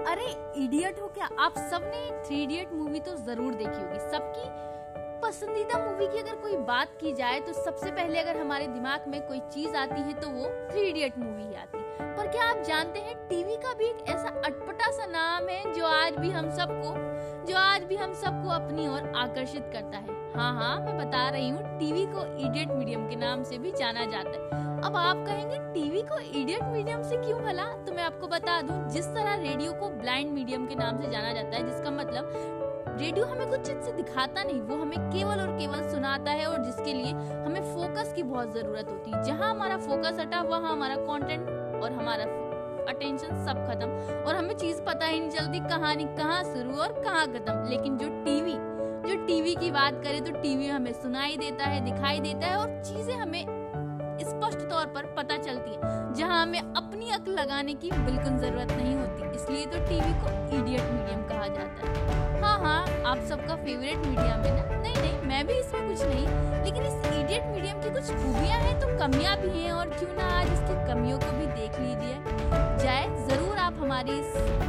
अरे इडियट हो क्या? आप सबने थ्री इडियट मूवी तो ज़रूर देखी होगी। सबकी पसंदीदा मूवी की अगर कोई बात की जाए तो सबसे पहले अगर हमारे दिमाग में कोई चीज़ आती है तो वो थ्री इडियट मूवी ही आती है। पर क्या आप जानते हैं, टीवी का भी एक ऐसा अटपटा सा नाम है, जो आज भी हम सबको जो आज भी हम सबको अपनी ओर आकर्षित करता है। हाँ हाँ मैं बता रही हूँ, टीवी को इडियट मीडियम के नाम से भी जाना जाता है। अब आप कहेंगे, टीवी को इडियट मीडियम से क्यों भला? तो मैं आपको बता दूँ, जिस तरह रेडियो को ब्लाइंड मीडियम के नाम से जाना जाता है, जिसका मतलब रेडियो हमें कुछ चीज़ से दिखाता नहीं, वो हमें केवल और केवल सुनाता है और जिसके लिए हमें फोकस की बहुत ज़रूरत होती है। जहाँ हमारा फोकस हटा, वहाँ हमारा कॉन्टेंट और हमारा अटेंशन सब खत्म। और हमें चीज़ पता ही नहीं चलती, कहानी कहाँ शुरू और कहाँ खत्म। लेकिन जो टीवी जो टीवी की बात करें तो टीवी हमें सुनाई देता है, दिखाई देता है और चीज़ें हमें स्पष्ट तौर पर पता चलती है, जहाँ हमें अपनी अक्ल लगाने की बिल्कुल ज़रूरत नहीं होती। इसलिए तो टीवी को इडियट मीडियम कहा जाता है। हाँ हाँ आप सबका फेवरेट मीडियम है ना? नहीं नहीं, मैं भी इसमें कुछ नहीं, लेकिन इस इडियट मीडियम की कुछ खूबियाँ हैं तो कमियाँ भी हैं और क्यों ना आज इसकी कमियों को ज़रूर